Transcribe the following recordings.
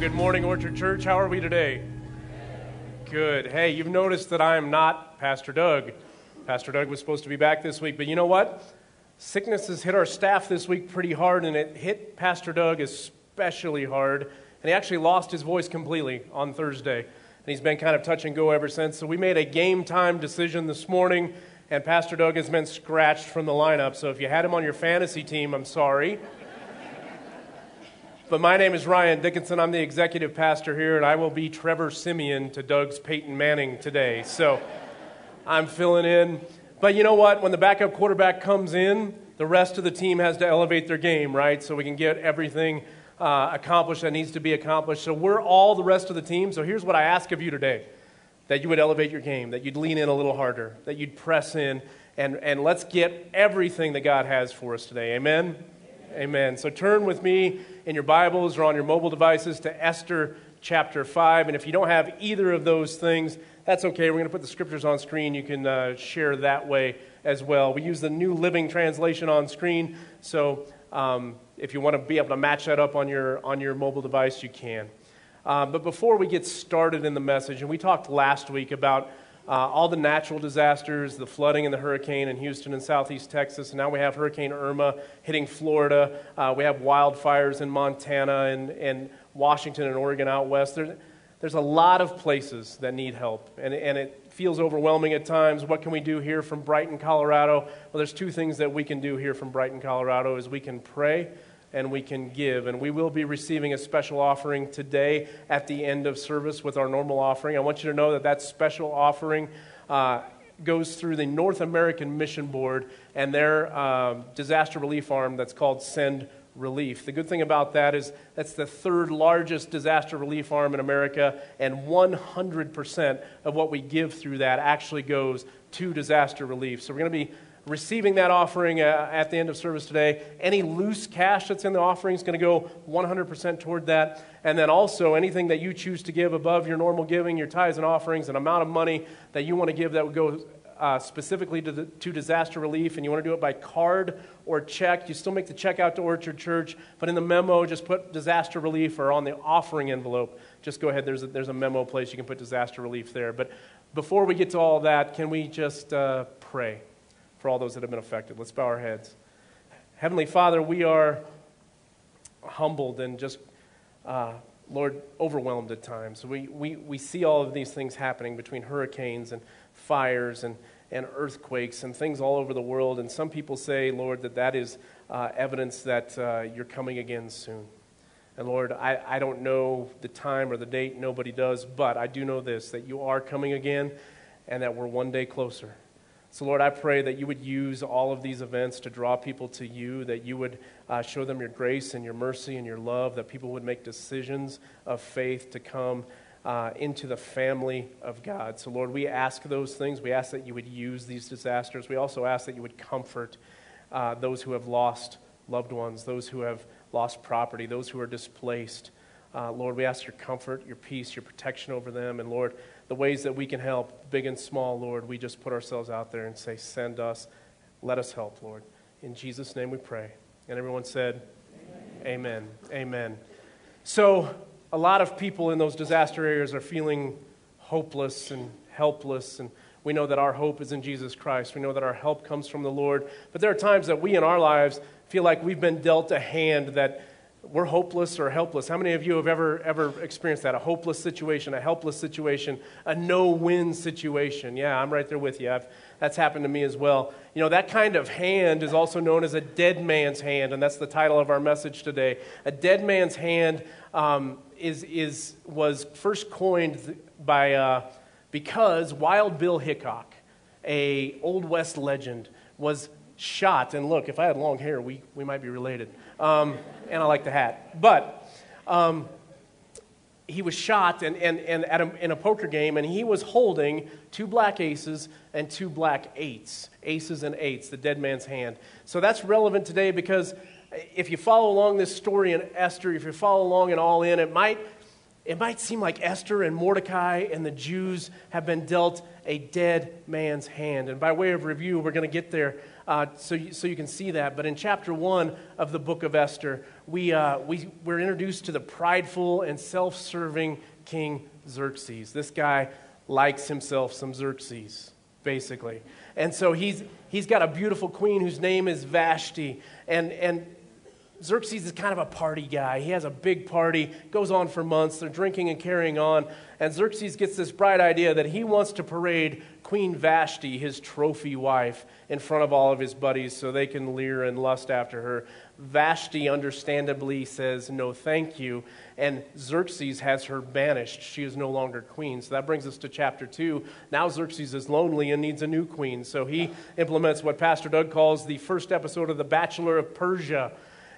good morning, Orchard Church. How are we today? Good. Hey, you've noticed that I am not Pastor Doug. Pastor Doug was supposed to be back this week, but you know what? Sickness has hit our staff this week pretty hard, and it hit Pastor Doug especially hard. And he actually lost his voice completely on Thursday. And he's been kind of touch and go ever since. So we made a game time decision this morning, and Pastor Doug has been scratched from the lineup. So if you had him on your fantasy team, I'm sorry. But my name is Ryan Dickinson. I'm the executive pastor here, and I will be Trevor Siemian to Doug's Peyton Manning today. So I'm filling in. But you know what? When the backup quarterback comes in, the rest of the team has to elevate their game, right? So we can get everything uh, accomplished that needs to be accomplished. So we're all the rest of the team. So here's what I ask of you today that you would elevate your game, that you'd lean in a little harder, that you'd press in, and, and let's get everything that God has for us today. Amen? Amen. So turn with me in your Bibles or on your mobile devices to Esther chapter 5. And if you don't have either of those things, that's okay. We're going to put the scriptures on screen. You can uh, share that way as well. We use the New Living Translation on screen. So um, if you want to be able to match that up on your, on your mobile device, you can. Um, but before we get started in the message, and we talked last week about uh, all the natural disasters, the flooding and the hurricane in Houston and southeast Texas. And now we have Hurricane Irma hitting Florida. Uh, we have wildfires in Montana and, and Washington and Oregon out west. There, there's a lot of places that need help, and, and it feels overwhelming at times. What can we do here from Brighton, Colorado? Well, there's two things that we can do here from Brighton, Colorado is we can pray and we can give. And we will be receiving a special offering today at the end of service with our normal offering. I want you to know that that special offering uh, goes through the North American Mission Board and their um, disaster relief arm that's called Send Relief. The good thing about that is that's the third largest disaster relief arm in America, and 100% of what we give through that actually goes to disaster relief. So we're going to be receiving that offering uh, at the end of service today. Any loose cash that's in the offering is going to go 100% toward that. And then also anything that you choose to give above your normal giving, your tithes and offerings, an amount of money that you want to give that would go uh, specifically to, the, to disaster relief, and you want to do it by card or check, you still make the check out to Orchard Church, but in the memo, just put disaster relief or on the offering envelope. Just go ahead, there's a, there's a memo place you can put disaster relief there. But before we get to all that, can we just uh, pray? For all those that have been affected. Let's bow our heads. Heavenly Father, we are humbled and just, uh, Lord, overwhelmed at times. We, we, we see all of these things happening between hurricanes and fires and, and earthquakes and things all over the world. And some people say, Lord, that that is uh, evidence that uh, you're coming again soon. And Lord, I, I don't know the time or the date, nobody does, but I do know this that you are coming again and that we're one day closer. So, Lord, I pray that you would use all of these events to draw people to you, that you would uh, show them your grace and your mercy and your love, that people would make decisions of faith to come uh, into the family of God. So, Lord, we ask those things. We ask that you would use these disasters. We also ask that you would comfort uh, those who have lost loved ones, those who have lost property, those who are displaced. Uh, Lord, we ask your comfort, your peace, your protection over them. And, Lord, the ways that we can help, big and small, Lord, we just put ourselves out there and say, Send us. Let us help, Lord. In Jesus' name we pray. And everyone said, Amen. Amen. Amen. So, a lot of people in those disaster areas are feeling hopeless and helpless. And we know that our hope is in Jesus Christ. We know that our help comes from the Lord. But there are times that we in our lives feel like we've been dealt a hand that we're hopeless or helpless. How many of you have ever, ever experienced that? A hopeless situation, a helpless situation, a no win situation. Yeah, I'm right there with you. I've, that's happened to me as well. You know, that kind of hand is also known as a dead man's hand, and that's the title of our message today. A dead man's hand um, is, is, was first coined by, uh, because Wild Bill Hickok, a Old West legend, was shot. And look, if I had long hair, we, we might be related. Um, and I like the hat. But um, he was shot and, and, and at a, in a poker game, and he was holding two black aces and two black eights. Aces and eights, the dead man's hand. So that's relevant today because if you follow along this story in Esther, if you follow along in All In, it might it might seem like Esther and Mordecai and the Jews have been dealt a dead man's hand. And by way of review, we're going to get there uh, so, you, so you can see that. But in chapter one of the book of Esther, we, uh, we, we're introduced to the prideful and self serving King Xerxes. This guy likes himself some Xerxes, basically. And so he's, he's got a beautiful queen whose name is Vashti. And, and Xerxes is kind of a party guy. He has a big party, goes on for months. They're drinking and carrying on. And Xerxes gets this bright idea that he wants to parade Queen Vashti, his trophy wife, in front of all of his buddies so they can leer and lust after her. Vashti understandably says, No, thank you. And Xerxes has her banished. She is no longer queen. So that brings us to chapter 2. Now Xerxes is lonely and needs a new queen. So he implements what Pastor Doug calls the first episode of The Bachelor of Persia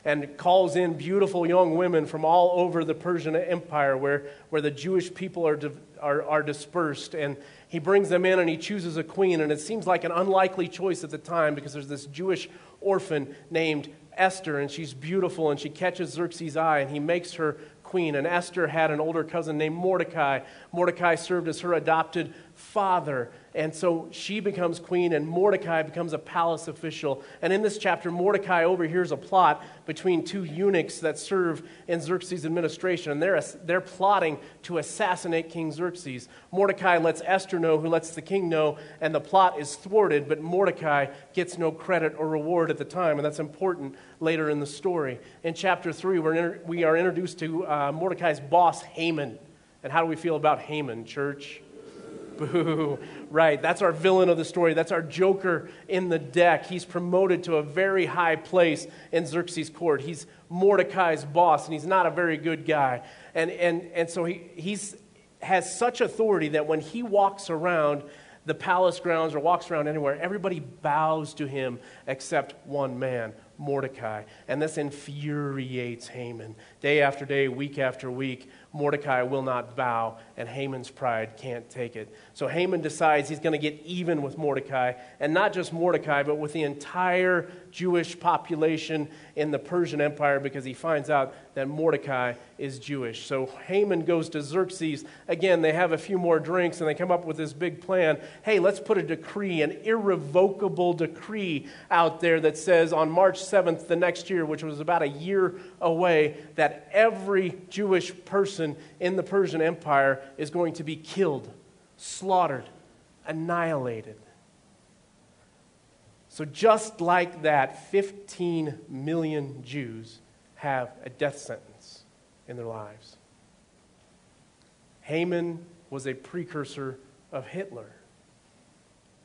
and calls in beautiful young women from all over the Persian Empire where, where the Jewish people are, are, are dispersed. And he brings them in and he chooses a queen. And it seems like an unlikely choice at the time because there's this Jewish orphan named Esther, and she's beautiful, and she catches Xerxes' eye, and he makes her queen. And Esther had an older cousin named Mordecai. Mordecai served as her adopted father. And so she becomes queen, and Mordecai becomes a palace official. And in this chapter, Mordecai overhears a plot between two eunuchs that serve in Xerxes' administration, and they're, they're plotting to assassinate King Xerxes. Mordecai lets Esther know, who lets the king know, and the plot is thwarted, but Mordecai gets no credit or reward at the time, and that's important later in the story. In chapter 3, we're in, we are introduced to uh, Mordecai's boss, Haman. And how do we feel about Haman, church? Boo. Right. That's our villain of the story. That's our joker in the deck. He's promoted to a very high place in Xerxes' court. He's Mordecai's boss, and he's not a very good guy. And, and, and so he he's, has such authority that when he walks around the palace grounds or walks around anywhere, everybody bows to him except one man, Mordecai. And this infuriates Haman. Day after day, week after week, Mordecai will not bow, and Haman's pride can't take it. So Haman decides he's going to get even with Mordecai, and not just Mordecai, but with the entire Jewish population in the Persian Empire because he finds out that Mordecai is Jewish. So Haman goes to Xerxes. Again, they have a few more drinks and they come up with this big plan. Hey, let's put a decree, an irrevocable decree out there that says on March 7th the next year, which was about a year away, that every Jewish person in the Persian Empire is going to be killed, slaughtered, annihilated. So, just like that, 15 million Jews have a death sentence in their lives. Haman was a precursor of Hitler.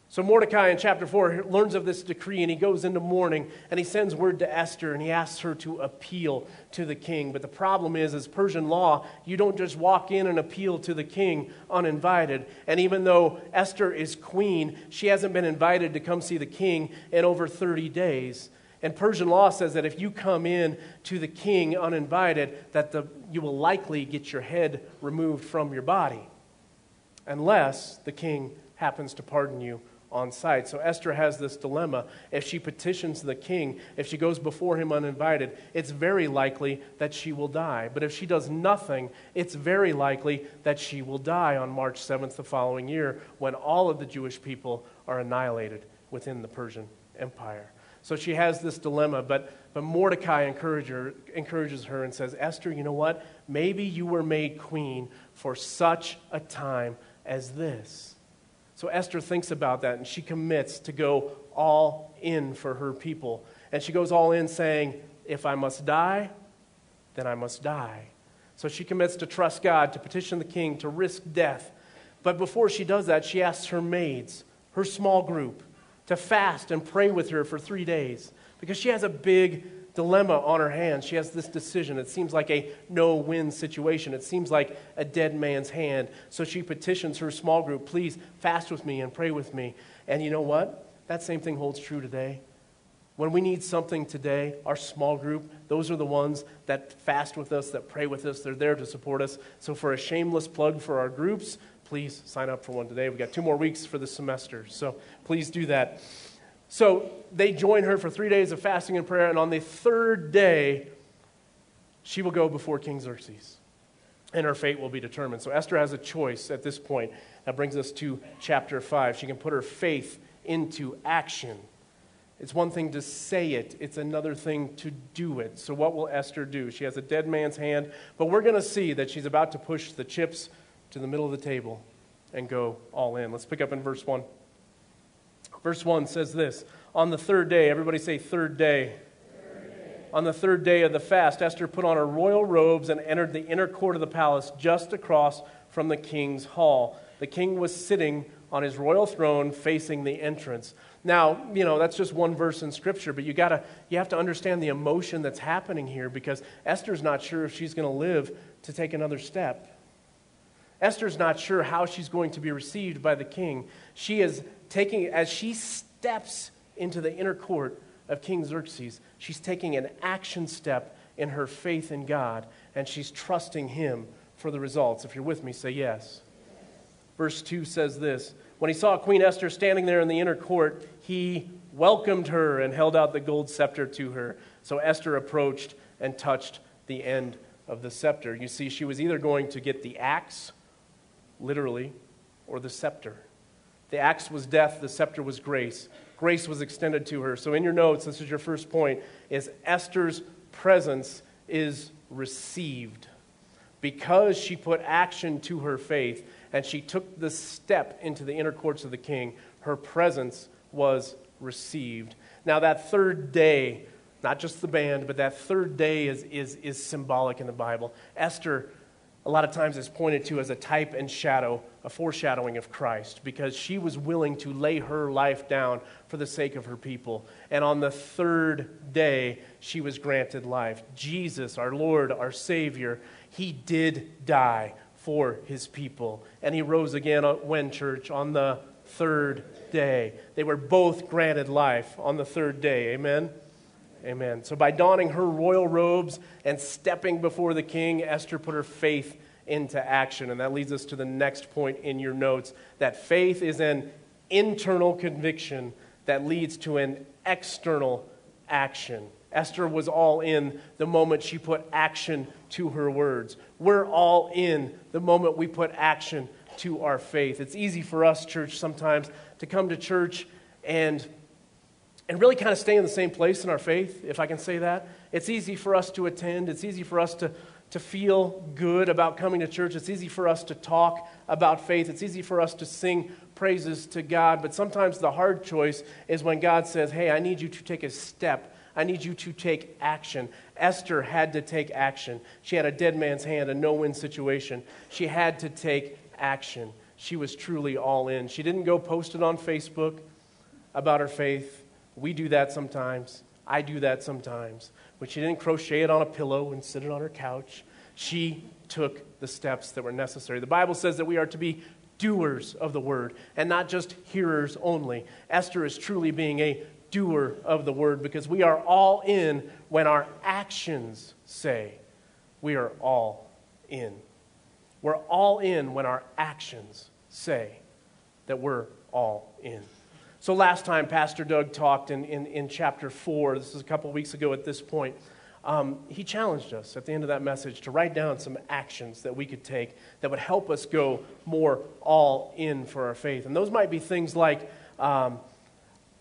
So Mordecai in chapter 4 learns of this decree and he goes into mourning and he sends word to Esther and he asks her to appeal to the king. But the problem is, as Persian law, you don't just walk in and appeal to the king uninvited. And even though Esther is queen, she hasn't been invited to come see the king in over 30 days. And Persian law says that if you come in to the king uninvited, that the, you will likely get your head removed from your body, unless the king happens to pardon you on site. So Esther has this dilemma. If she petitions the king, if she goes before him uninvited, it's very likely that she will die. But if she does nothing, it's very likely that she will die on March 7th the following year when all of the Jewish people are annihilated within the Persian Empire. So she has this dilemma, but, but Mordecai her, encourages her and says, Esther, you know what? Maybe you were made queen for such a time as this. So Esther thinks about that and she commits to go all in for her people. And she goes all in saying, If I must die, then I must die. So she commits to trust God, to petition the king, to risk death. But before she does that, she asks her maids, her small group, to fast and pray with her for three days because she has a big dilemma on her hands. She has this decision. It seems like a no win situation. It seems like a dead man's hand. So she petitions her small group, please fast with me and pray with me. And you know what? That same thing holds true today. When we need something today, our small group, those are the ones that fast with us, that pray with us. They're there to support us. So, for a shameless plug for our groups, please sign up for one today. We've got two more weeks for the semester. So, please do that. So they join her for three days of fasting and prayer, and on the third day, she will go before King Xerxes. and her fate will be determined. So Esther has a choice at this point. That brings us to chapter 5. She can put her faith into action. It's one thing to say it, it's another thing to do it. So, what will Esther do? She has a dead man's hand, but we're going to see that she's about to push the chips to the middle of the table and go all in. Let's pick up in verse 1. Verse 1 says this On the third day, everybody say, third day. On the third day of the fast, Esther put on her royal robes and entered the inner court of the palace just across from the king's hall. The king was sitting on his royal throne facing the entrance. Now, you know, that's just one verse in scripture, but you got to you have to understand the emotion that's happening here because Esther's not sure if she's going to live to take another step. Esther's not sure how she's going to be received by the king. She is taking as she steps into the inner court of King Xerxes, she's taking an action step in her faith in God and she's trusting him for the results. If you're with me, say yes. Verse 2 says this When he saw Queen Esther standing there in the inner court, he welcomed her and held out the gold scepter to her. So Esther approached and touched the end of the scepter. You see, she was either going to get the axe, literally, or the scepter. The axe was death, the scepter was grace. Grace was extended to her. So in your notes, this is your first point, is Esther's presence is received. Because she put action to her faith, and she took the step into the inner courts of the king, her presence was received. Now, that third day, not just the band, but that third day is, is, is symbolic in the Bible. Esther, a lot of times, is pointed to as a type and shadow, a foreshadowing of Christ, because she was willing to lay her life down for the sake of her people. And on the third day, she was granted life. Jesus, our Lord, our Savior, he did die for his people. And he rose again when, church? On the third day. They were both granted life on the third day. Amen? Amen. So by donning her royal robes and stepping before the king, Esther put her faith into action. And that leads us to the next point in your notes that faith is an internal conviction that leads to an external action. Esther was all in the moment she put action to her words. We're all in the moment we put action to our faith. It's easy for us, church, sometimes to come to church and, and really kind of stay in the same place in our faith, if I can say that. It's easy for us to attend, it's easy for us to, to feel good about coming to church, it's easy for us to talk about faith, it's easy for us to sing praises to God, but sometimes the hard choice is when God says, Hey, I need you to take a step I need you to take action. Esther had to take action. She had a dead man's hand, a no win situation. She had to take action. She was truly all in. She didn't go post it on Facebook about her faith. We do that sometimes. I do that sometimes. But she didn't crochet it on a pillow and sit it on her couch. She took the steps that were necessary. The Bible says that we are to be doers of the word and not just hearers only. Esther is truly being a doer of the word because we are all in when our actions say we are all in. We're all in when our actions say that we're all in. So, last time Pastor Doug talked in, in, in chapter 4, this is a couple weeks ago at this point, um, he challenged us at the end of that message to write down some actions that we could take that would help us go more all in for our faith. And those might be things like um,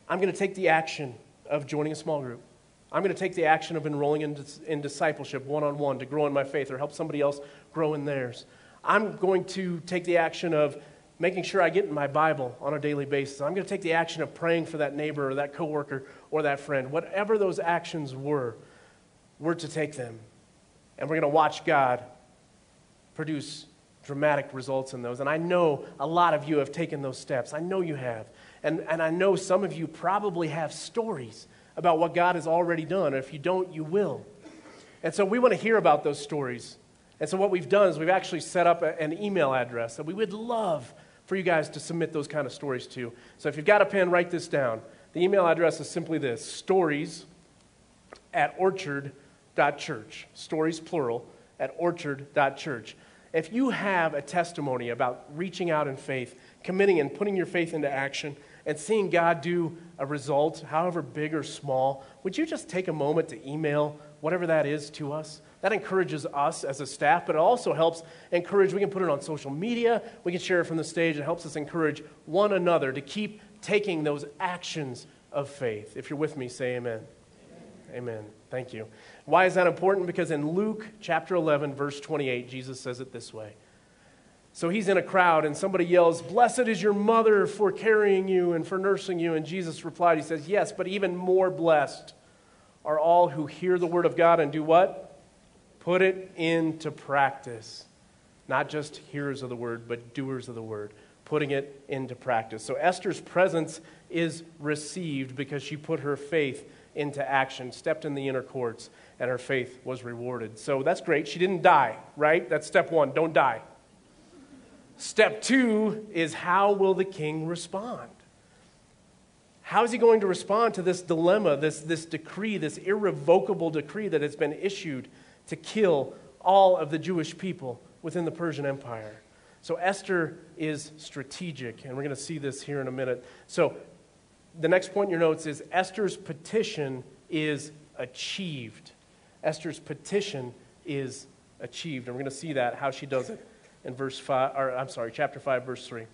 I'm going to take the action of joining a small group. I'm going to take the action of enrolling in, in discipleship one on one to grow in my faith or help somebody else grow in theirs. I'm going to take the action of making sure I get in my Bible on a daily basis. I'm going to take the action of praying for that neighbor or that coworker or that friend. Whatever those actions were, we're to take them. And we're going to watch God produce dramatic results in those. And I know a lot of you have taken those steps. I know you have. And, and I know some of you probably have stories about what God has already done. And if you don't, you will. And so we want to hear about those stories. And so what we've done is we've actually set up an email address that we would love for you guys to submit those kind of stories to. So if you've got a pen, write this down. The email address is simply this stories at orchard.church. Stories, plural, at orchard.church. If you have a testimony about reaching out in faith, committing and putting your faith into action, and seeing God do a result, however big or small, would you just take a moment to email whatever that is to us. That encourages us as a staff, but it also helps encourage. We can put it on social media, we can share it from the stage. It helps us encourage one another to keep taking those actions of faith. If you're with me, say amen. Amen. amen. Thank you. Why is that important? Because in Luke chapter 11, verse 28, Jesus says it this way. So he's in a crowd, and somebody yells, Blessed is your mother for carrying you and for nursing you. And Jesus replied, He says, Yes, but even more blessed are all who hear the word of God and do what? Put it into practice. Not just hearers of the word, but doers of the word, putting it into practice. So Esther's presence is received because she put her faith into action, stepped in the inner courts, and her faith was rewarded. So that's great. She didn't die, right? That's step one don't die. Step two is how will the king respond? How is he going to respond to this dilemma, this, this decree, this irrevocable decree that has been issued to kill all of the Jewish people within the Persian Empire? So Esther is strategic, and we're going to see this here in a minute. So the next point in your notes is Esther's petition is achieved. Esther's petition is achieved, and we're going to see that, how she does it in verse 5, or I'm sorry, chapter 5, verse 3.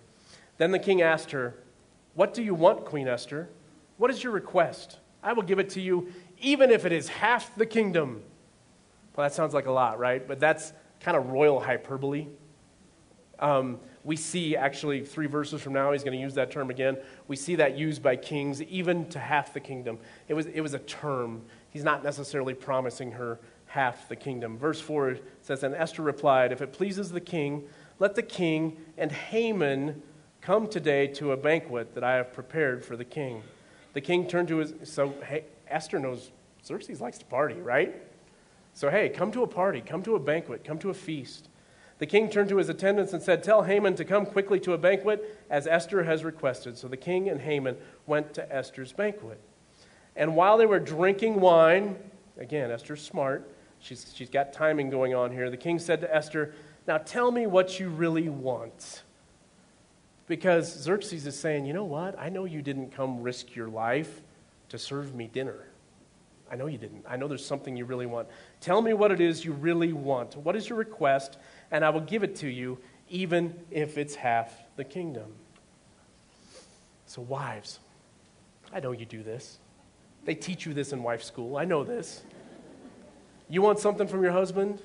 Then the king asked her, what do you want, Queen Esther? What is your request? I will give it to you, even if it is half the kingdom. Well, that sounds like a lot, right? But that's kind of royal hyperbole. Um, we see actually three verses from now, he's going to use that term again. We see that used by kings, even to half the kingdom. It was, it was a term. He's not necessarily promising her half the kingdom. Verse 4 says, And Esther replied, If it pleases the king, let the king and Haman Come today to a banquet that I have prepared for the king. The king turned to his. So hey, Esther knows Xerxes likes to party, right? So hey, come to a party, come to a banquet, come to a feast. The king turned to his attendants and said, Tell Haman to come quickly to a banquet as Esther has requested. So the king and Haman went to Esther's banquet. And while they were drinking wine, again, Esther's smart, she's, she's got timing going on here. The king said to Esther, Now tell me what you really want. Because Xerxes is saying, you know what? I know you didn't come risk your life to serve me dinner. I know you didn't. I know there's something you really want. Tell me what it is you really want. What is your request? And I will give it to you, even if it's half the kingdom. So, wives, I know you do this. They teach you this in wife school. I know this. You want something from your husband?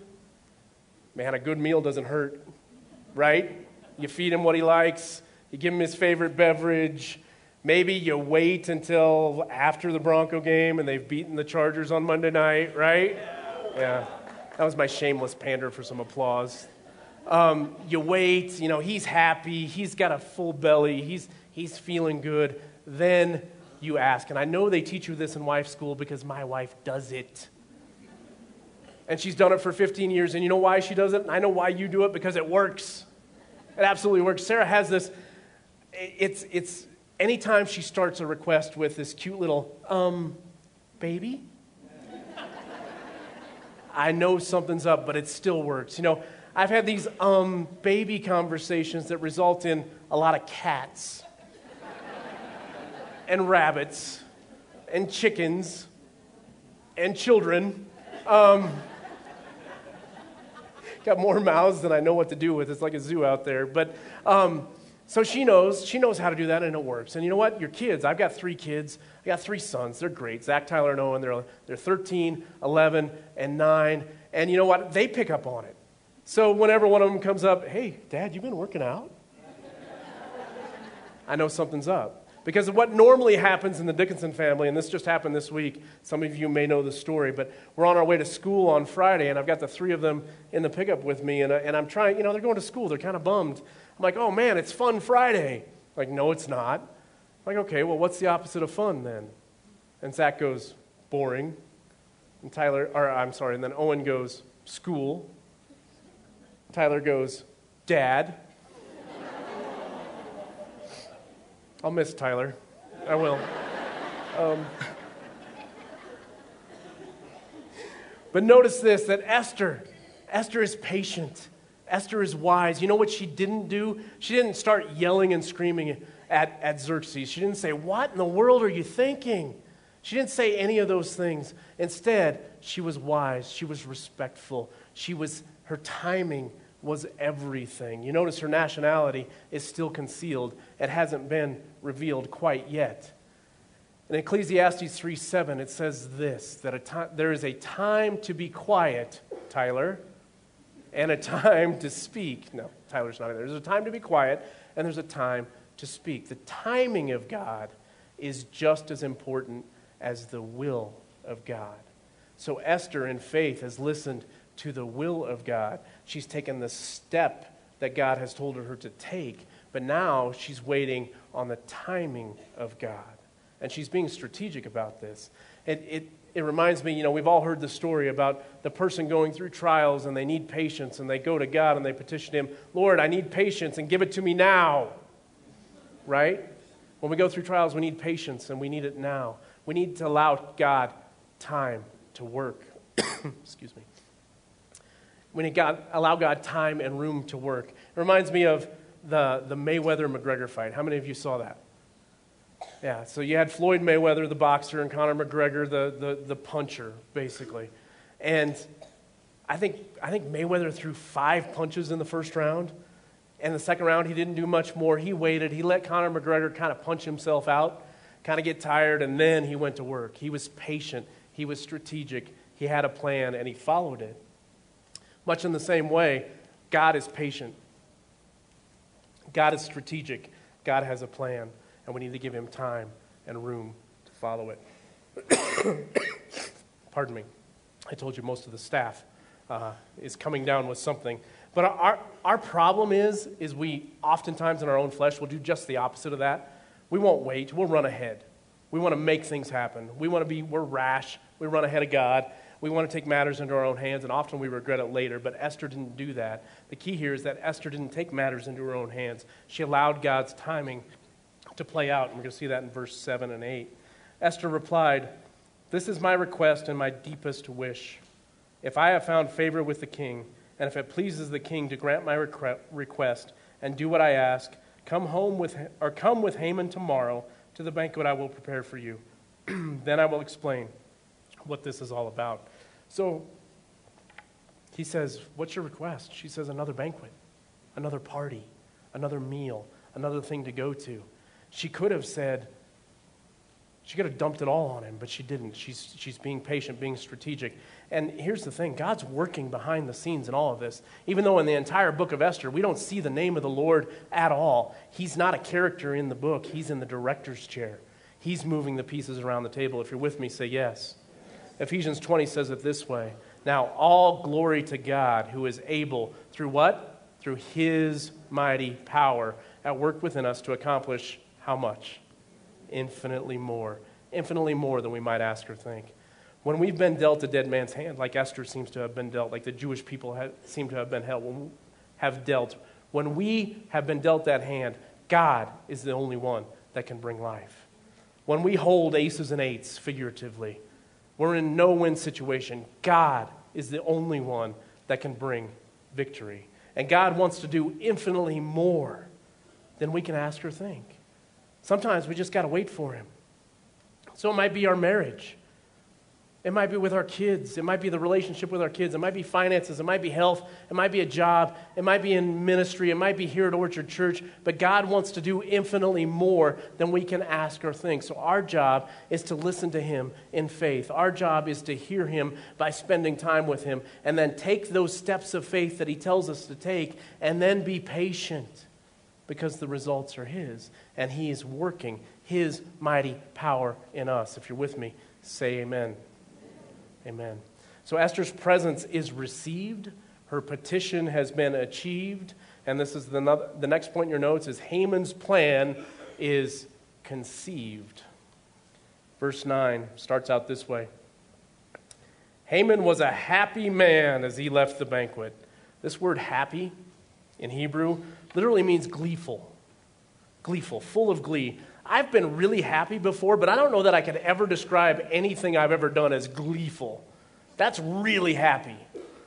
Man, a good meal doesn't hurt, right? You feed him what he likes, you give him his favorite beverage. Maybe you wait until after the Bronco game and they've beaten the Chargers on Monday night, right? Yeah. That was my shameless pander for some applause. Um, you wait, you know, he's happy, he's got a full belly, he's, he's feeling good. Then you ask. And I know they teach you this in wife school because my wife does it. And she's done it for 15 years. And you know why she does it? I know why you do it because it works. It absolutely works. Sarah has this it's, it's anytime she starts a request with this cute little, um, baby, I know something's up, but it still works. You know, I've had these um, baby conversations that result in a lot of cats and rabbits and chickens and children. Um, got more mouths than I know what to do with. It's like a zoo out there. But um, so she knows, she knows how to do that and it works. And you know what? Your kids, I've got three kids. I got three sons. They're great. Zach, Tyler, and Owen. They're, they're 13, 11, and 9. And you know what? They pick up on it. So whenever one of them comes up, hey, Dad, you been working out? I know something's up. Because what normally happens in the Dickinson family, and this just happened this week, some of you may know the story, but we're on our way to school on Friday, and I've got the three of them in the pickup with me, and, uh, and I'm trying, you know, they're going to school. They're kind of bummed. I'm like, oh man, it's Fun Friday. Like, no, it's not. I'm like, okay, well, what's the opposite of fun then? And Zach goes, boring. And Tyler, or I'm sorry, and then Owen goes, school. Tyler goes, dad. I'll miss Tyler. I will. Um, but notice this that Esther, Esther is patient. Esther is wise. You know what she didn't do? She didn't start yelling and screaming at, at Xerxes. She didn't say, What in the world are you thinking? She didn't say any of those things. Instead, she was wise, she was respectful, she was her timing was everything. You notice her nationality is still concealed. It hasn't been revealed quite yet. In Ecclesiastes 3 7, it says this that time, there is a time to be quiet, Tyler, and a time to speak. No, Tyler's not in there. There's a time to be quiet, and there's a time to speak. The timing of God is just as important as the will of God. So Esther, in faith, has listened to the will of God. She's taken the step that God has told her to take, but now she's waiting on the timing of God. And she's being strategic about this. It, it, it reminds me, you know, we've all heard the story about the person going through trials and they need patience and they go to God and they petition Him, Lord, I need patience and give it to me now. Right? When we go through trials, we need patience and we need it now. We need to allow God time to work. Excuse me. We need God, allow God time and room to work. It reminds me of the, the Mayweather McGregor fight. How many of you saw that? Yeah, so you had Floyd Mayweather, the boxer, and Conor McGregor, the, the, the puncher, basically. And I think, I think Mayweather threw five punches in the first round. And the second round, he didn't do much more. He waited. He let Conor McGregor kind of punch himself out, kind of get tired, and then he went to work. He was patient. He was strategic. He had a plan, and he followed it. Much in the same way, God is patient. God is strategic. God has a plan and we need to give him time and room to follow it. Pardon me. I told you most of the staff uh, is coming down with something. But our, our problem is, is we oftentimes in our own flesh will do just the opposite of that. We won't wait. We'll run ahead. We want to make things happen. We want to be, we're rash. We run ahead of God. We want to take matters into our own hands, and often we regret it later. But Esther didn't do that. The key here is that Esther didn't take matters into her own hands. She allowed God's timing to play out. And we're going to see that in verse 7 and 8. Esther replied, This is my request and my deepest wish. If I have found favor with the king, and if it pleases the king to grant my request and do what I ask, come home with or come with Haman tomorrow to the banquet I will prepare for you. then I will explain what this is all about. So he says, What's your request? She says, Another banquet, another party, another meal, another thing to go to. She could have said, she could have dumped it all on him, but she didn't. She's, she's being patient, being strategic. And here's the thing God's working behind the scenes in all of this. Even though in the entire book of Esther, we don't see the name of the Lord at all, He's not a character in the book, He's in the director's chair. He's moving the pieces around the table. If you're with me, say yes. Ephesians 20 says it this way Now, all glory to God who is able, through what? Through His mighty power at work within us to accomplish how much? Infinitely more. Infinitely more than we might ask or think. When we've been dealt a dead man's hand, like Esther seems to have been dealt, like the Jewish people have, seem to have been held, when have dealt, when we have been dealt that hand, God is the only one that can bring life. When we hold aces and eights, figuratively, we're in no win situation. God is the only one that can bring victory. And God wants to do infinitely more than we can ask or think. Sometimes we just got to wait for Him. So it might be our marriage. It might be with our kids. It might be the relationship with our kids. It might be finances. It might be health. It might be a job. It might be in ministry. It might be here at Orchard Church. But God wants to do infinitely more than we can ask or think. So our job is to listen to Him in faith. Our job is to hear Him by spending time with Him and then take those steps of faith that He tells us to take and then be patient because the results are His, and He is working His mighty power in us. If you're with me, say amen. Amen. So Esther's presence is received, her petition has been achieved, and this is the, the next point in your notes is Haman's plan is conceived. Verse 9 starts out this way. Haman was a happy man as he left the banquet. This word happy in Hebrew literally means gleeful. Gleeful, full of glee. I've been really happy before, but I don't know that I could ever describe anything I've ever done as gleeful. That's really happy.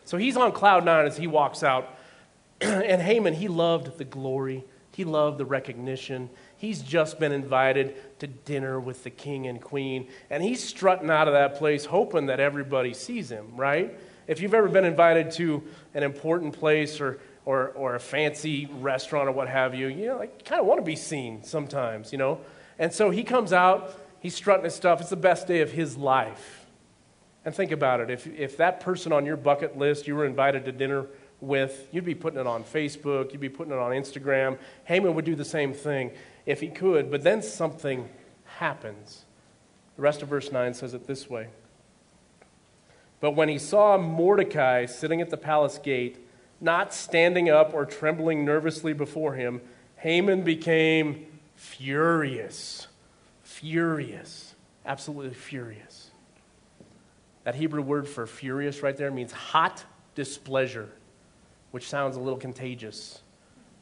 So he's on cloud nine as he walks out. and Haman, he loved the glory, he loved the recognition, He's just been invited to dinner with the king and queen, and he's strutting out of that place hoping that everybody sees him, right? If you've ever been invited to an important place or, or, or a fancy restaurant or what have you, you know, like, kind of want to be seen sometimes, you know? And so he comes out, he's strutting his stuff. It's the best day of his life. And think about it if, if that person on your bucket list you were invited to dinner with, you'd be putting it on Facebook, you'd be putting it on Instagram. Haman would do the same thing if he could, but then something happens. The rest of verse 9 says it this way But when he saw Mordecai sitting at the palace gate, not standing up or trembling nervously before him, Haman became furious. Furious. Absolutely furious. That Hebrew word for furious right there means hot displeasure which sounds a little contagious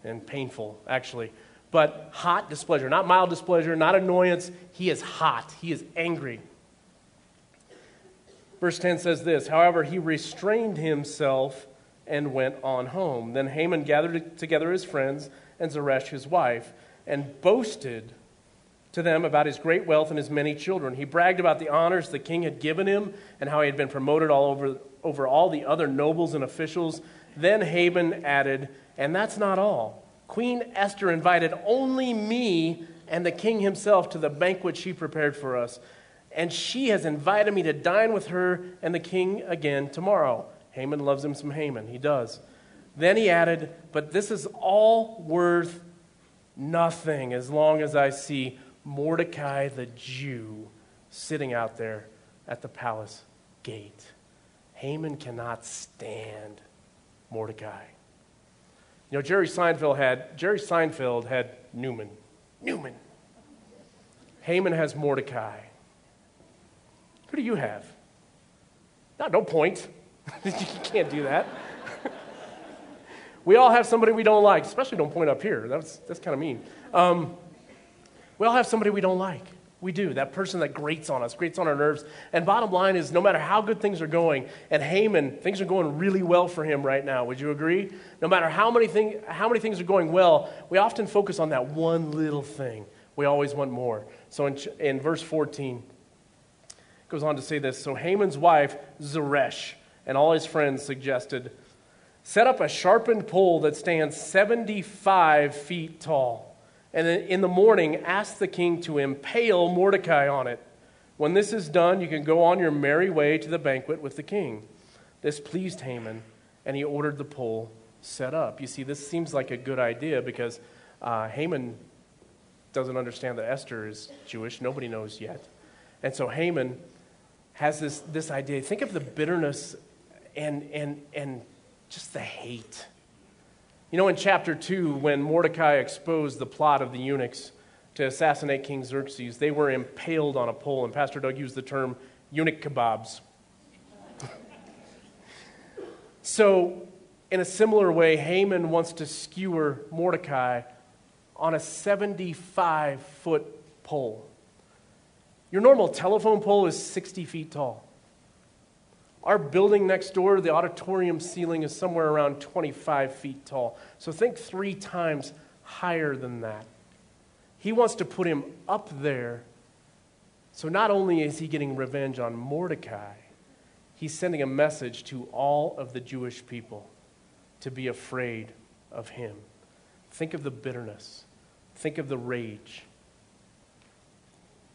and painful, actually. But hot displeasure, not mild displeasure, not annoyance. He is hot, he is angry. Verse 10 says this However, he restrained himself and went on home. Then Haman gathered together his friends and Zeresh his wife and boasted to them about his great wealth and his many children. He bragged about the honors the king had given him and how he had been promoted all over, over all the other nobles and officials then Haman added, And that's not all. Queen Esther invited only me and the king himself to the banquet she prepared for us. And she has invited me to dine with her and the king again tomorrow. Haman loves him some Haman. He does. Then he added, But this is all worth nothing as long as I see Mordecai the Jew sitting out there at the palace gate. Haman cannot stand Mordecai. You know, Jerry Seinfeld had Jerry Seinfeld had Newman. Newman. Haman has Mordecai. Who do you have? Not no, don't point. you can't do that. we all have somebody we don't like, especially don't point up here. That's, that's kind of mean. Um, we all have somebody we don't like. We do. That person that grates on us, grates on our nerves. And bottom line is, no matter how good things are going, and Haman, things are going really well for him right now. Would you agree? No matter how many, thing, how many things are going well, we often focus on that one little thing. We always want more. So in, in verse 14, it goes on to say this So Haman's wife, Zeresh, and all his friends suggested, set up a sharpened pole that stands 75 feet tall and in the morning, ask the king to impale Mordecai on it. When this is done, you can go on your merry way to the banquet with the king. This pleased Haman, and he ordered the pole set up. You see, this seems like a good idea because uh, Haman doesn't understand that Esther is Jewish. Nobody knows yet. And so Haman has this, this idea. Think of the bitterness and, and, and just the hate you know, in chapter 2, when Mordecai exposed the plot of the eunuchs to assassinate King Xerxes, they were impaled on a pole, and Pastor Doug used the term eunuch kebabs. so, in a similar way, Haman wants to skewer Mordecai on a 75 foot pole. Your normal telephone pole is 60 feet tall. Our building next door, the auditorium ceiling is somewhere around 25 feet tall. So think three times higher than that. He wants to put him up there. So not only is he getting revenge on Mordecai, he's sending a message to all of the Jewish people to be afraid of him. Think of the bitterness, think of the rage.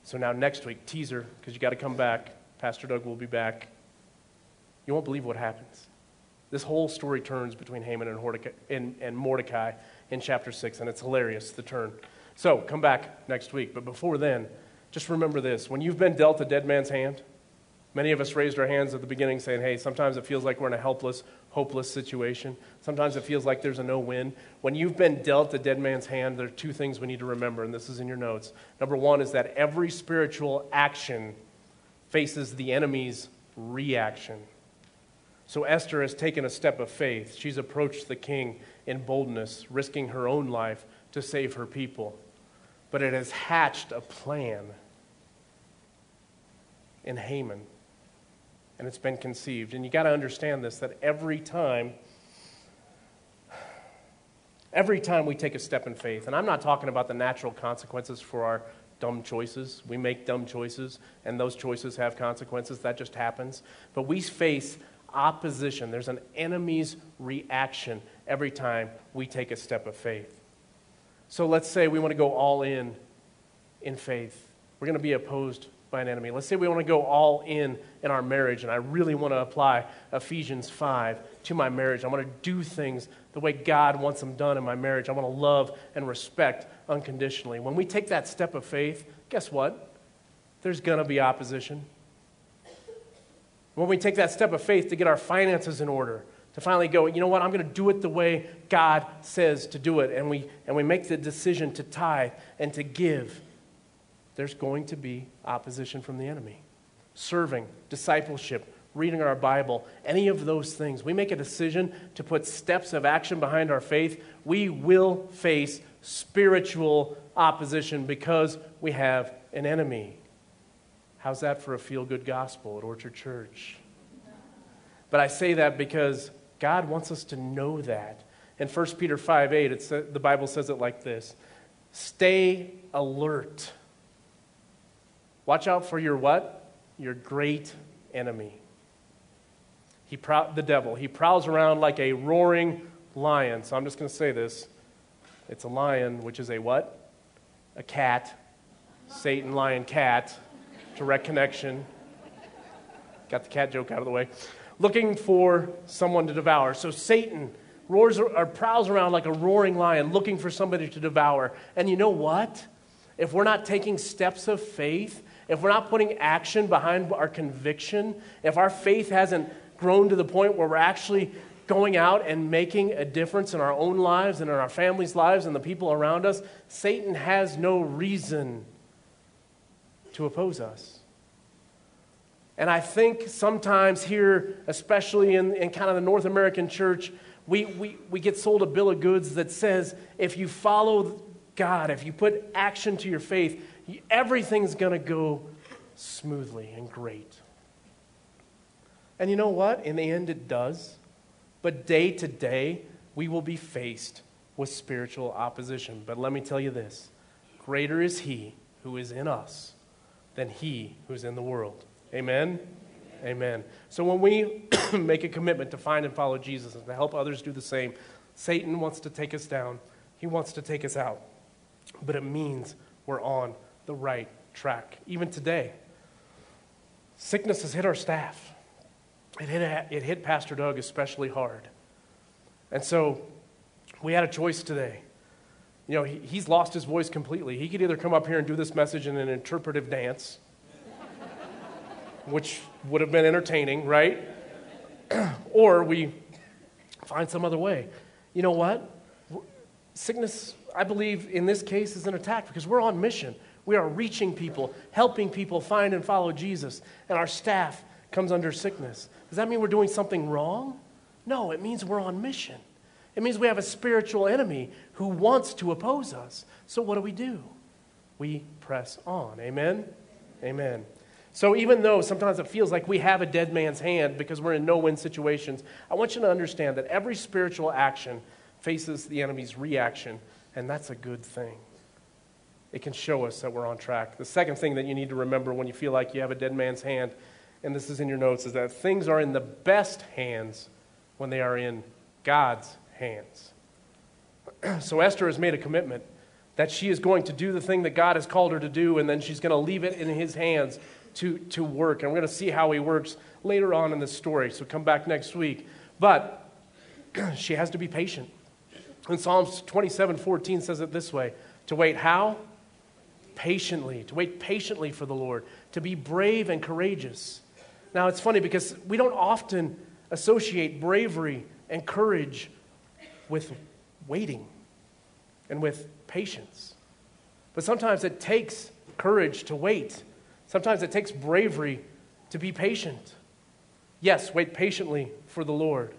So now, next week, teaser, because you got to come back. Pastor Doug will be back you won't believe what happens. This whole story turns between Haman and, and Mordecai in chapter 6, and it's hilarious, the turn. So come back next week. But before then, just remember this when you've been dealt a dead man's hand, many of us raised our hands at the beginning saying, hey, sometimes it feels like we're in a helpless, hopeless situation. Sometimes it feels like there's a no win. When you've been dealt a dead man's hand, there are two things we need to remember, and this is in your notes. Number one is that every spiritual action faces the enemy's reaction. So Esther has taken a step of faith. She's approached the king in boldness, risking her own life to save her people. But it has hatched a plan in Haman. And it's been conceived. And you got to understand this that every time Every time we take a step in faith, and I'm not talking about the natural consequences for our dumb choices. We make dumb choices, and those choices have consequences. That just happens. But we face opposition. There's an enemy's reaction every time we take a step of faith. So let's say we want to go all in in faith. We're going to be opposed by an enemy. Let's say we want to go all in in our marriage, and I really want to apply Ephesians 5 to my marriage. I want to do things the way God wants them done in my marriage. I want to love and respect unconditionally. When we take that step of faith, guess what? There's going to be opposition. When we take that step of faith to get our finances in order, to finally go, you know what, I'm going to do it the way God says to do it, and we, and we make the decision to tithe and to give, there's going to be opposition from the enemy. Serving, discipleship, reading our Bible, any of those things, we make a decision to put steps of action behind our faith, we will face spiritual opposition because we have an enemy. How's that for a feel good gospel at Orchard Church? But I say that because God wants us to know that. In 1 Peter 5 8, it's, uh, the Bible says it like this Stay alert. Watch out for your what? Your great enemy. He prow- the devil. He prowls around like a roaring lion. So I'm just going to say this. It's a lion, which is a what? A cat. Satan, lion, cat. Direct connection. Got the cat joke out of the way. Looking for someone to devour. So Satan roars or prowls around like a roaring lion looking for somebody to devour. And you know what? If we're not taking steps of faith, if we're not putting action behind our conviction, if our faith hasn't grown to the point where we're actually going out and making a difference in our own lives and in our families' lives and the people around us, Satan has no reason to oppose us. And I think sometimes here, especially in, in kind of the North American church, we, we, we get sold a bill of goods that says if you follow God, if you put action to your faith, everything's going to go smoothly and great. And you know what? In the end, it does. But day to day, we will be faced with spiritual opposition. But let me tell you this greater is He who is in us than He who's in the world. Amen? Amen. Amen. So when we make a commitment to find and follow Jesus and to help others do the same, Satan wants to take us down, he wants to take us out. But it means we're on the right track. Even today, sickness has hit our staff. It hit, it hit Pastor Doug especially hard. And so we had a choice today. You know, he, he's lost his voice completely. He could either come up here and do this message in an interpretive dance, which would have been entertaining, right? or we find some other way. You know what? Sickness, I believe, in this case, is an attack because we're on mission. We are reaching people, helping people find and follow Jesus. And our staff comes under sickness. Does that mean we're doing something wrong? No, it means we're on mission. It means we have a spiritual enemy who wants to oppose us. So what do we do? We press on. Amen? Amen. So even though sometimes it feels like we have a dead man's hand because we're in no win situations, I want you to understand that every spiritual action faces the enemy's reaction, and that's a good thing. It can show us that we're on track. The second thing that you need to remember when you feel like you have a dead man's hand and this is in your notes, is that things are in the best hands when they are in God's hands. so Esther has made a commitment that she is going to do the thing that God has called her to do, and then she's going to leave it in his hands to, to work. And we're going to see how he works later on in the story, so come back next week. But she has to be patient. And Psalms 27 14 says it this way to wait how? Patiently. To wait patiently for the Lord. To be brave and courageous. Now, it's funny because we don't often associate bravery and courage with waiting and with patience. But sometimes it takes courage to wait. Sometimes it takes bravery to be patient. Yes, wait patiently for the Lord.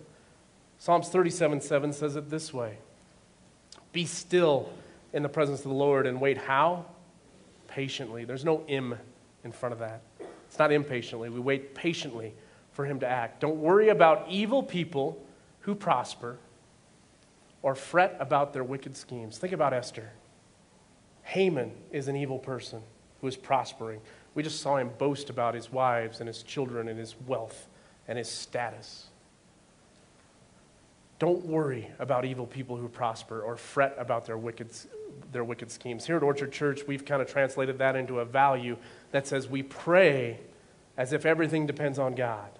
Psalms 37 7 says it this way Be still in the presence of the Lord and wait how? Patiently. There's no im in front of that. It's not impatiently. We wait patiently for him to act. Don't worry about evil people who prosper or fret about their wicked schemes. Think about Esther. Haman is an evil person who is prospering. We just saw him boast about his wives and his children and his wealth and his status. Don't worry about evil people who prosper or fret about their wicked, their wicked schemes. Here at Orchard Church, we've kind of translated that into a value that says we pray as if everything depends on God.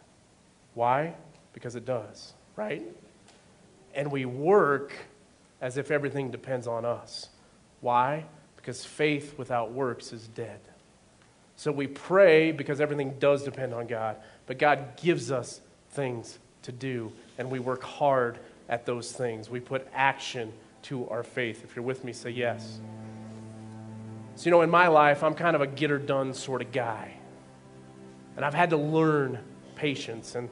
Why? Because it does, right? And we work as if everything depends on us. Why? Because faith without works is dead. So we pray because everything does depend on God, but God gives us things to do, and we work hard at those things. We put action to our faith. If you're with me, say yes. So, you know, in my life, I'm kind of a get her done sort of guy. And I've had to learn patience, and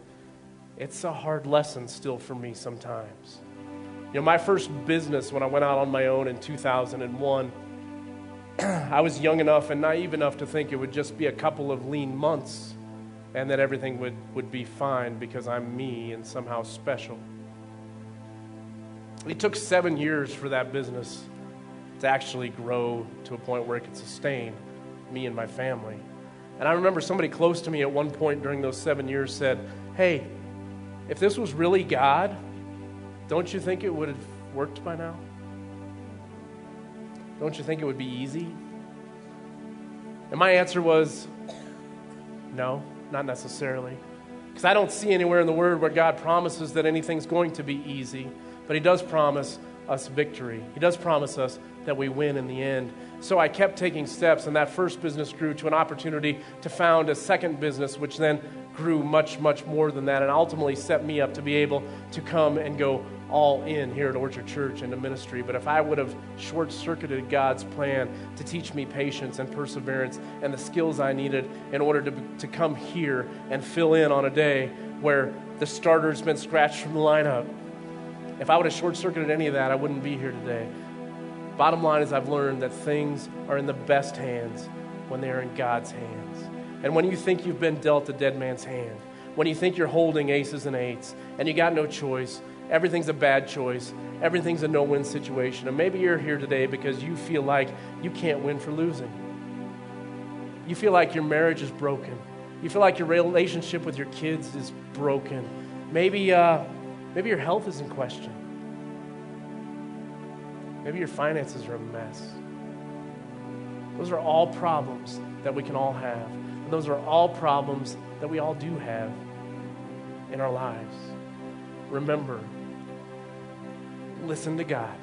it's a hard lesson still for me sometimes. You know, my first business when I went out on my own in 2001, I was young enough and naive enough to think it would just be a couple of lean months and that everything would, would be fine because I'm me and somehow special. It took seven years for that business to actually grow to a point where it could sustain me and my family. And I remember somebody close to me at one point during those seven years said, Hey, if this was really God, don't you think it would have worked by now? Don't you think it would be easy? And my answer was, No, not necessarily. Because I don't see anywhere in the Word where God promises that anything's going to be easy, but He does promise us victory. He does promise us that we win in the end. So I kept taking steps, and that first business grew to an opportunity to found a second business, which then grew much, much more than that, and ultimately set me up to be able to come and go all in here at Orchard Church the ministry. But if I would have short circuited God's plan to teach me patience and perseverance and the skills I needed in order to, to come here and fill in on a day where the starter's been scratched from the lineup, if I would have short circuited any of that, I wouldn't be here today. Bottom line is, I've learned that things are in the best hands when they are in God's hands. And when you think you've been dealt a dead man's hand, when you think you're holding aces and eights and you got no choice, everything's a bad choice, everything's a no win situation. And maybe you're here today because you feel like you can't win for losing. You feel like your marriage is broken. You feel like your relationship with your kids is broken. Maybe, uh, maybe your health is in question. Maybe your finances are a mess. Those are all problems that we can all have. And those are all problems that we all do have in our lives. Remember, listen to God.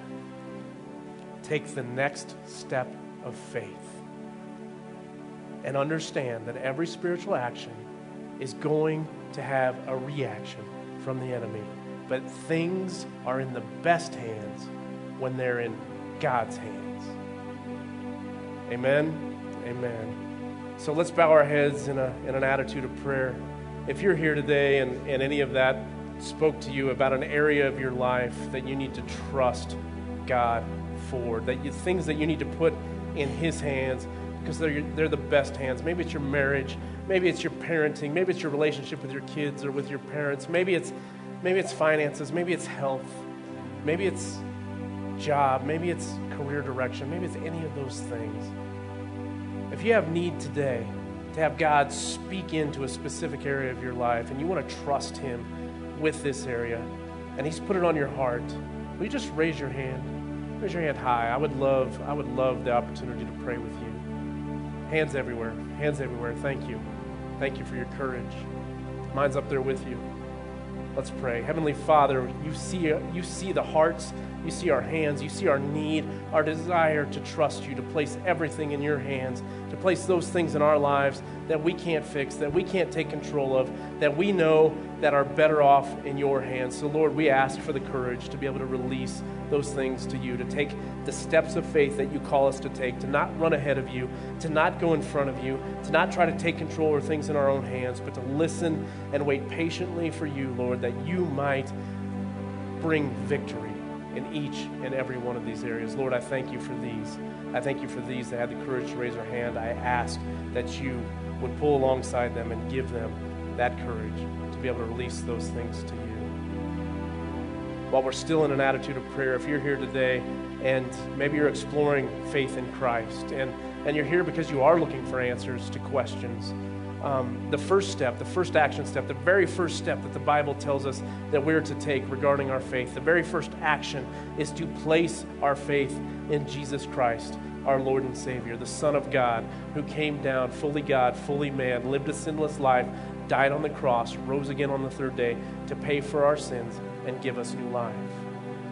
Take the next step of faith. And understand that every spiritual action is going to have a reaction from the enemy. But things are in the best hands when they're in God's hands. Amen. Amen. So let's bow our heads in, a, in an attitude of prayer. If you're here today and, and any of that spoke to you about an area of your life that you need to trust God for, that you, things that you need to put in His hands because they're, they're the best hands. Maybe it's your marriage, maybe it's your parenting, maybe it's your relationship with your kids or with your parents, maybe it's, maybe it's finances, maybe it's health, maybe it's job, maybe it's career direction, maybe it's any of those things. If you have need today to have God speak into a specific area of your life and you want to trust Him with this area and He's put it on your heart, will you just raise your hand? Raise your hand high. I would love, I would love the opportunity to pray with you. Hands everywhere. Hands everywhere. Thank you. Thank you for your courage. Mine's up there with you. Let's pray. Heavenly Father, you see, you see the hearts, you see our hands, you see our need, our desire to trust you, to place everything in your hands, to place those things in our lives that we can't fix, that we can't take control of, that we know that are better off in your hands. So, Lord, we ask for the courage to be able to release those things to you, to take the steps of faith that you call us to take, to not run ahead of you, to not go in front of you, to not try to take control of things in our own hands, but to listen and wait patiently for you, Lord, that you might bring victory in each and every one of these areas. Lord, I thank you for these. I thank you for these that had the courage to raise their hand. I ask that you would pull alongside them and give them that courage to be able to release those things to you. while we're still in an attitude of prayer, if you're here today and maybe you're exploring faith in Christ and, and you're here because you are looking for answers to questions, um, the first step, the first action step, the very first step that the Bible tells us that we're to take regarding our faith, the very first action is to place our faith in Jesus Christ, our Lord and Savior, the Son of God, who came down, fully God, fully man, lived a sinless life, died on the cross, rose again on the third day to pay for our sins and give us new life.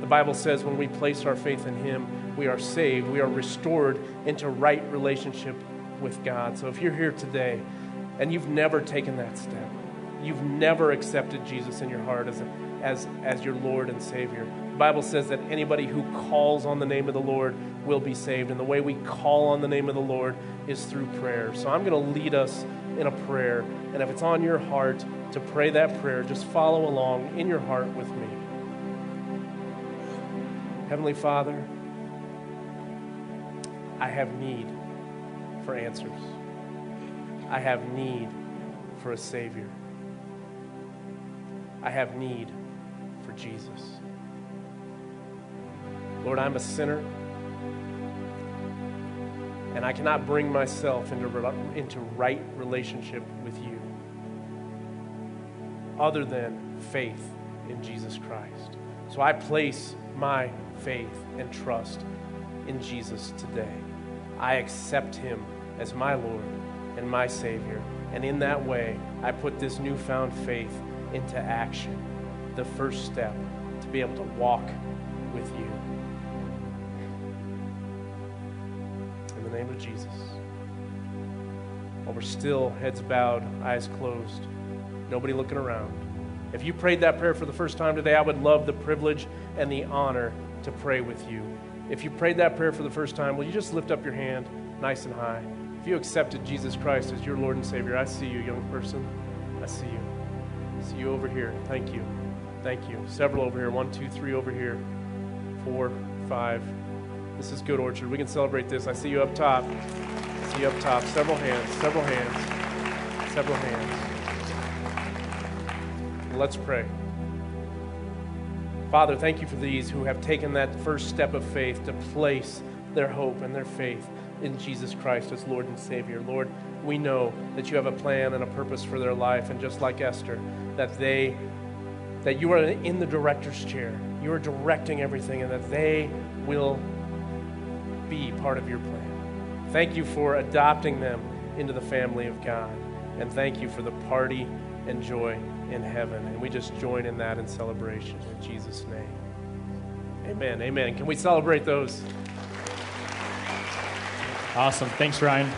The Bible says when we place our faith in Him, we are saved, we are restored into right relationship with God. So if you're here today, and you've never taken that step, you've never accepted Jesus in your heart as, a, as, as your Lord and Savior. The Bible says that anybody who calls on the name of the Lord will be saved. And the way we call on the name of the Lord is through prayer. So I'm going to lead us in a prayer. And if it's on your heart to pray that prayer, just follow along in your heart with me. Heavenly Father, I have need for answers. I have need for a Savior. I have need for Jesus. Lord, I'm a sinner, and I cannot bring myself into, into right relationship with you other than faith in Jesus Christ. So I place my faith and trust in Jesus today. I accept him as my Lord and my Savior. And in that way, I put this newfound faith into action. The first step to be able to walk with you. In the name of Jesus. While we're still heads bowed, eyes closed, nobody looking around. If you prayed that prayer for the first time today, I would love the privilege and the honor to pray with you. If you prayed that prayer for the first time, will you just lift up your hand nice and high? If you accepted Jesus Christ as your Lord and Savior, I see you, young person. I see you. I see you over here. Thank you. Thank you. Several over here. One, two, three over here. Four, five. This is good, Orchard. We can celebrate this. I see you up top. I see you up top. Several hands. Several hands. Several hands. Let's pray. Father, thank you for these who have taken that first step of faith to place their hope and their faith in Jesus Christ as Lord and Savior. Lord, we know that you have a plan and a purpose for their life, and just like Esther, that they that you are in the director's chair. You are directing everything, and that they will be part of your plan. Thank you for adopting them into the family of God. And thank you for the party and joy in heaven. And we just join in that in celebration in Jesus' name. Amen. Amen. Can we celebrate those? Awesome. Thanks, Ryan.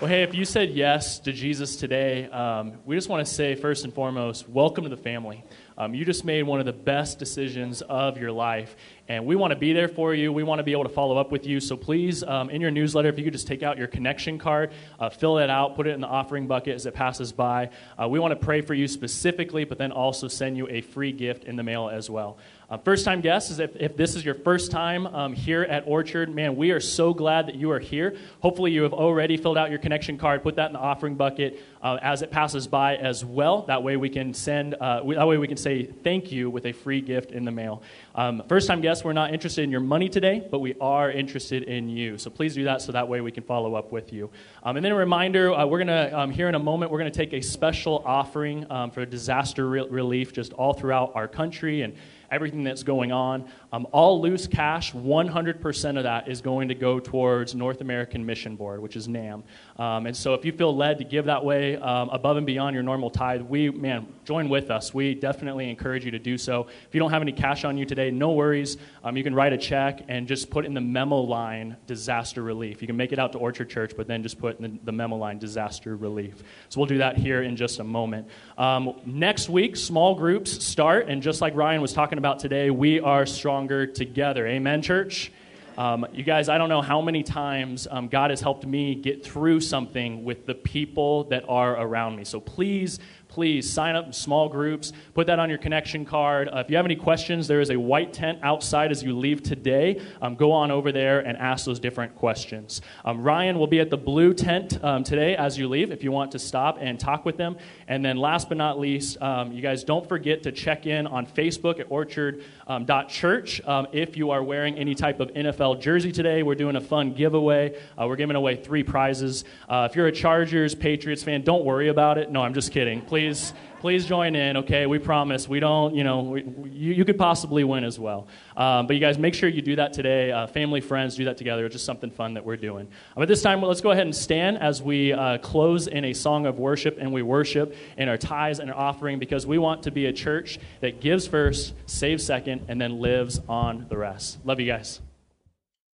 Well, hey, if you said yes to Jesus today, um, we just want to say, first and foremost, welcome to the family. Um, you just made one of the best decisions of your life, and we want to be there for you. We want to be able to follow up with you. So please, um, in your newsletter, if you could just take out your connection card, uh, fill it out, put it in the offering bucket as it passes by. Uh, we want to pray for you specifically, but then also send you a free gift in the mail as well. Uh, first time guests, if, if this is your first time um, here at Orchard, man, we are so glad that you are here. Hopefully, you have already filled out your connection card, put that in the offering bucket uh, as it passes by as well. That way, we can send, uh, we, that way, we can say thank you with a free gift in the mail. Um, first time guests, we're not interested in your money today, but we are interested in you. So please do that so that way we can follow up with you. Um, and then a reminder uh, we're to, um, here in a moment, we're going to take a special offering um, for disaster re- relief just all throughout our country and everything that's going on. Um, all loose cash, 100% of that is going to go towards North American Mission Board, which is NAM. Um, and so if you feel led to give that way um, above and beyond your normal tithe, we, man, join with us. We definitely encourage you to do so. If you don't have any cash on you today, no worries. Um, you can write a check and just put in the memo line disaster relief. You can make it out to Orchard Church, but then just put in the, the memo line disaster relief. So we'll do that here in just a moment. Um, next week, small groups start, and just like Ryan was talking about today, we are stronger together. Amen, church? Um, you guys, I don't know how many times um, God has helped me get through something with the people that are around me. So please please sign up in small groups. Put that on your connection card. Uh, if you have any questions, there is a white tent outside as you leave today. Um, go on over there and ask those different questions. Um, Ryan will be at the blue tent um, today as you leave if you want to stop and talk with them. And then, last but not least, um, you guys don't forget to check in on Facebook at orchard.church. Um, if you are wearing any type of NFL jersey today, we're doing a fun giveaway. Uh, we're giving away three prizes. Uh, if you're a Chargers, Patriots fan, don't worry about it. No, I'm just kidding. Please please, please join in, okay? We promise. We don't, you know, we, you, you could possibly win as well. Um, but you guys, make sure you do that today. Uh, family, friends, do that together. It's just something fun that we're doing. At this time, let's go ahead and stand as we uh, close in a song of worship, and we worship in our tithes and our offering because we want to be a church that gives first, saves second, and then lives on the rest. Love you guys.